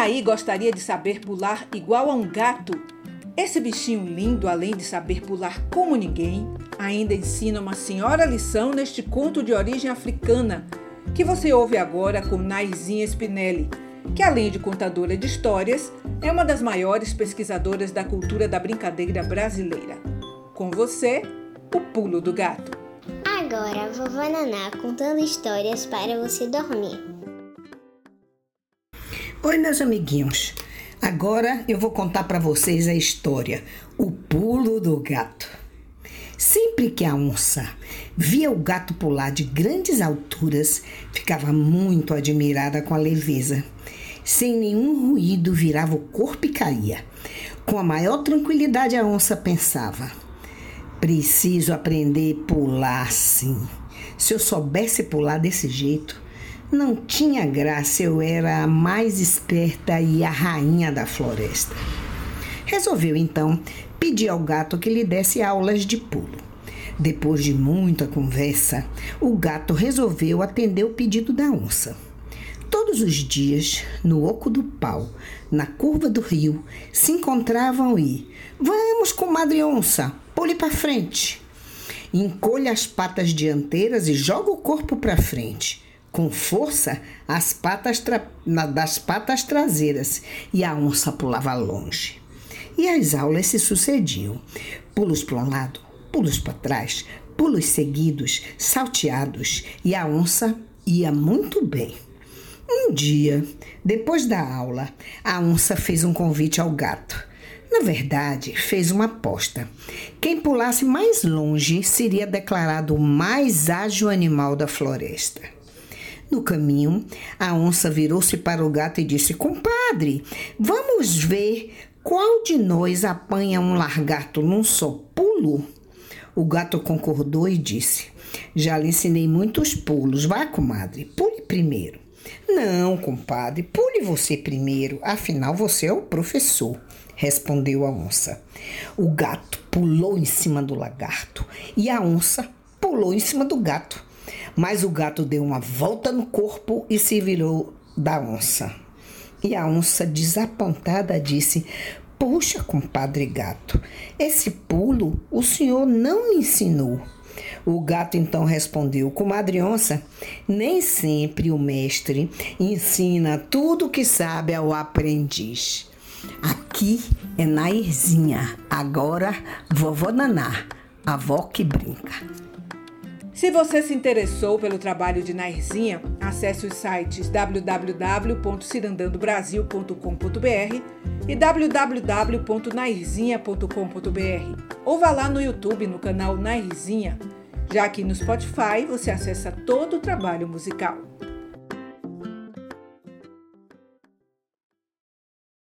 aí gostaria de saber pular igual a um gato? Esse bichinho lindo, além de saber pular como ninguém, ainda ensina uma senhora lição neste conto de origem africana que você ouve agora com Naizinha Spinelli, que além de contadora de histórias, é uma das maiores pesquisadoras da cultura da brincadeira brasileira. Com você, o pulo do gato. Agora, vovó Naná contando histórias para você dormir. Oi, meus amiguinhos. Agora eu vou contar para vocês a história O Pulo do Gato. Sempre que a onça via o gato pular de grandes alturas, ficava muito admirada com a leveza. Sem nenhum ruído, virava o corpo e caía. Com a maior tranquilidade, a onça pensava: preciso aprender a pular assim. Se eu soubesse pular desse jeito, não tinha graça, eu era a mais esperta e a rainha da floresta. Resolveu então pedir ao gato que lhe desse aulas de pulo. Depois de muita conversa, o gato resolveu atender o pedido da onça. Todos os dias, no oco do pau, na curva do rio, se encontravam e Vamos, comadre onça, pule para frente. Encolha as patas dianteiras e joga o corpo para frente com força as patas das patas traseiras e a onça pulava longe. E as aulas se sucediam: pulos para um lado, pulos para trás, pulos seguidos, salteados, e a onça ia muito bem. Um dia, depois da aula, a onça fez um convite ao gato. Na verdade, fez uma aposta. Quem pulasse mais longe seria declarado o mais ágil animal da floresta. No caminho, a onça virou-se para o gato e disse: Compadre, vamos ver qual de nós apanha um largato num só pulo? O gato concordou e disse: Já lhe ensinei muitos pulos. Vá, comadre, pule primeiro. Não, compadre, pule você primeiro, afinal você é o professor, respondeu a onça. O gato pulou em cima do lagarto e a onça pulou em cima do gato. Mas o gato deu uma volta no corpo e se virou da onça. E a onça, desapontada, disse: Puxa, compadre gato, esse pulo o senhor não me ensinou. O gato então respondeu: Comadre onça, nem sempre o mestre ensina tudo o que sabe ao aprendiz. Aqui é Nairzinha, agora vovó Naná, avó que brinca. Se você se interessou pelo trabalho de Nairzinha, acesse os sites www.cirandandobrasil.com.br e www.nairzinha.com.br ou vá lá no YouTube no canal Nairzinha. Já que no Spotify você acessa todo o trabalho musical.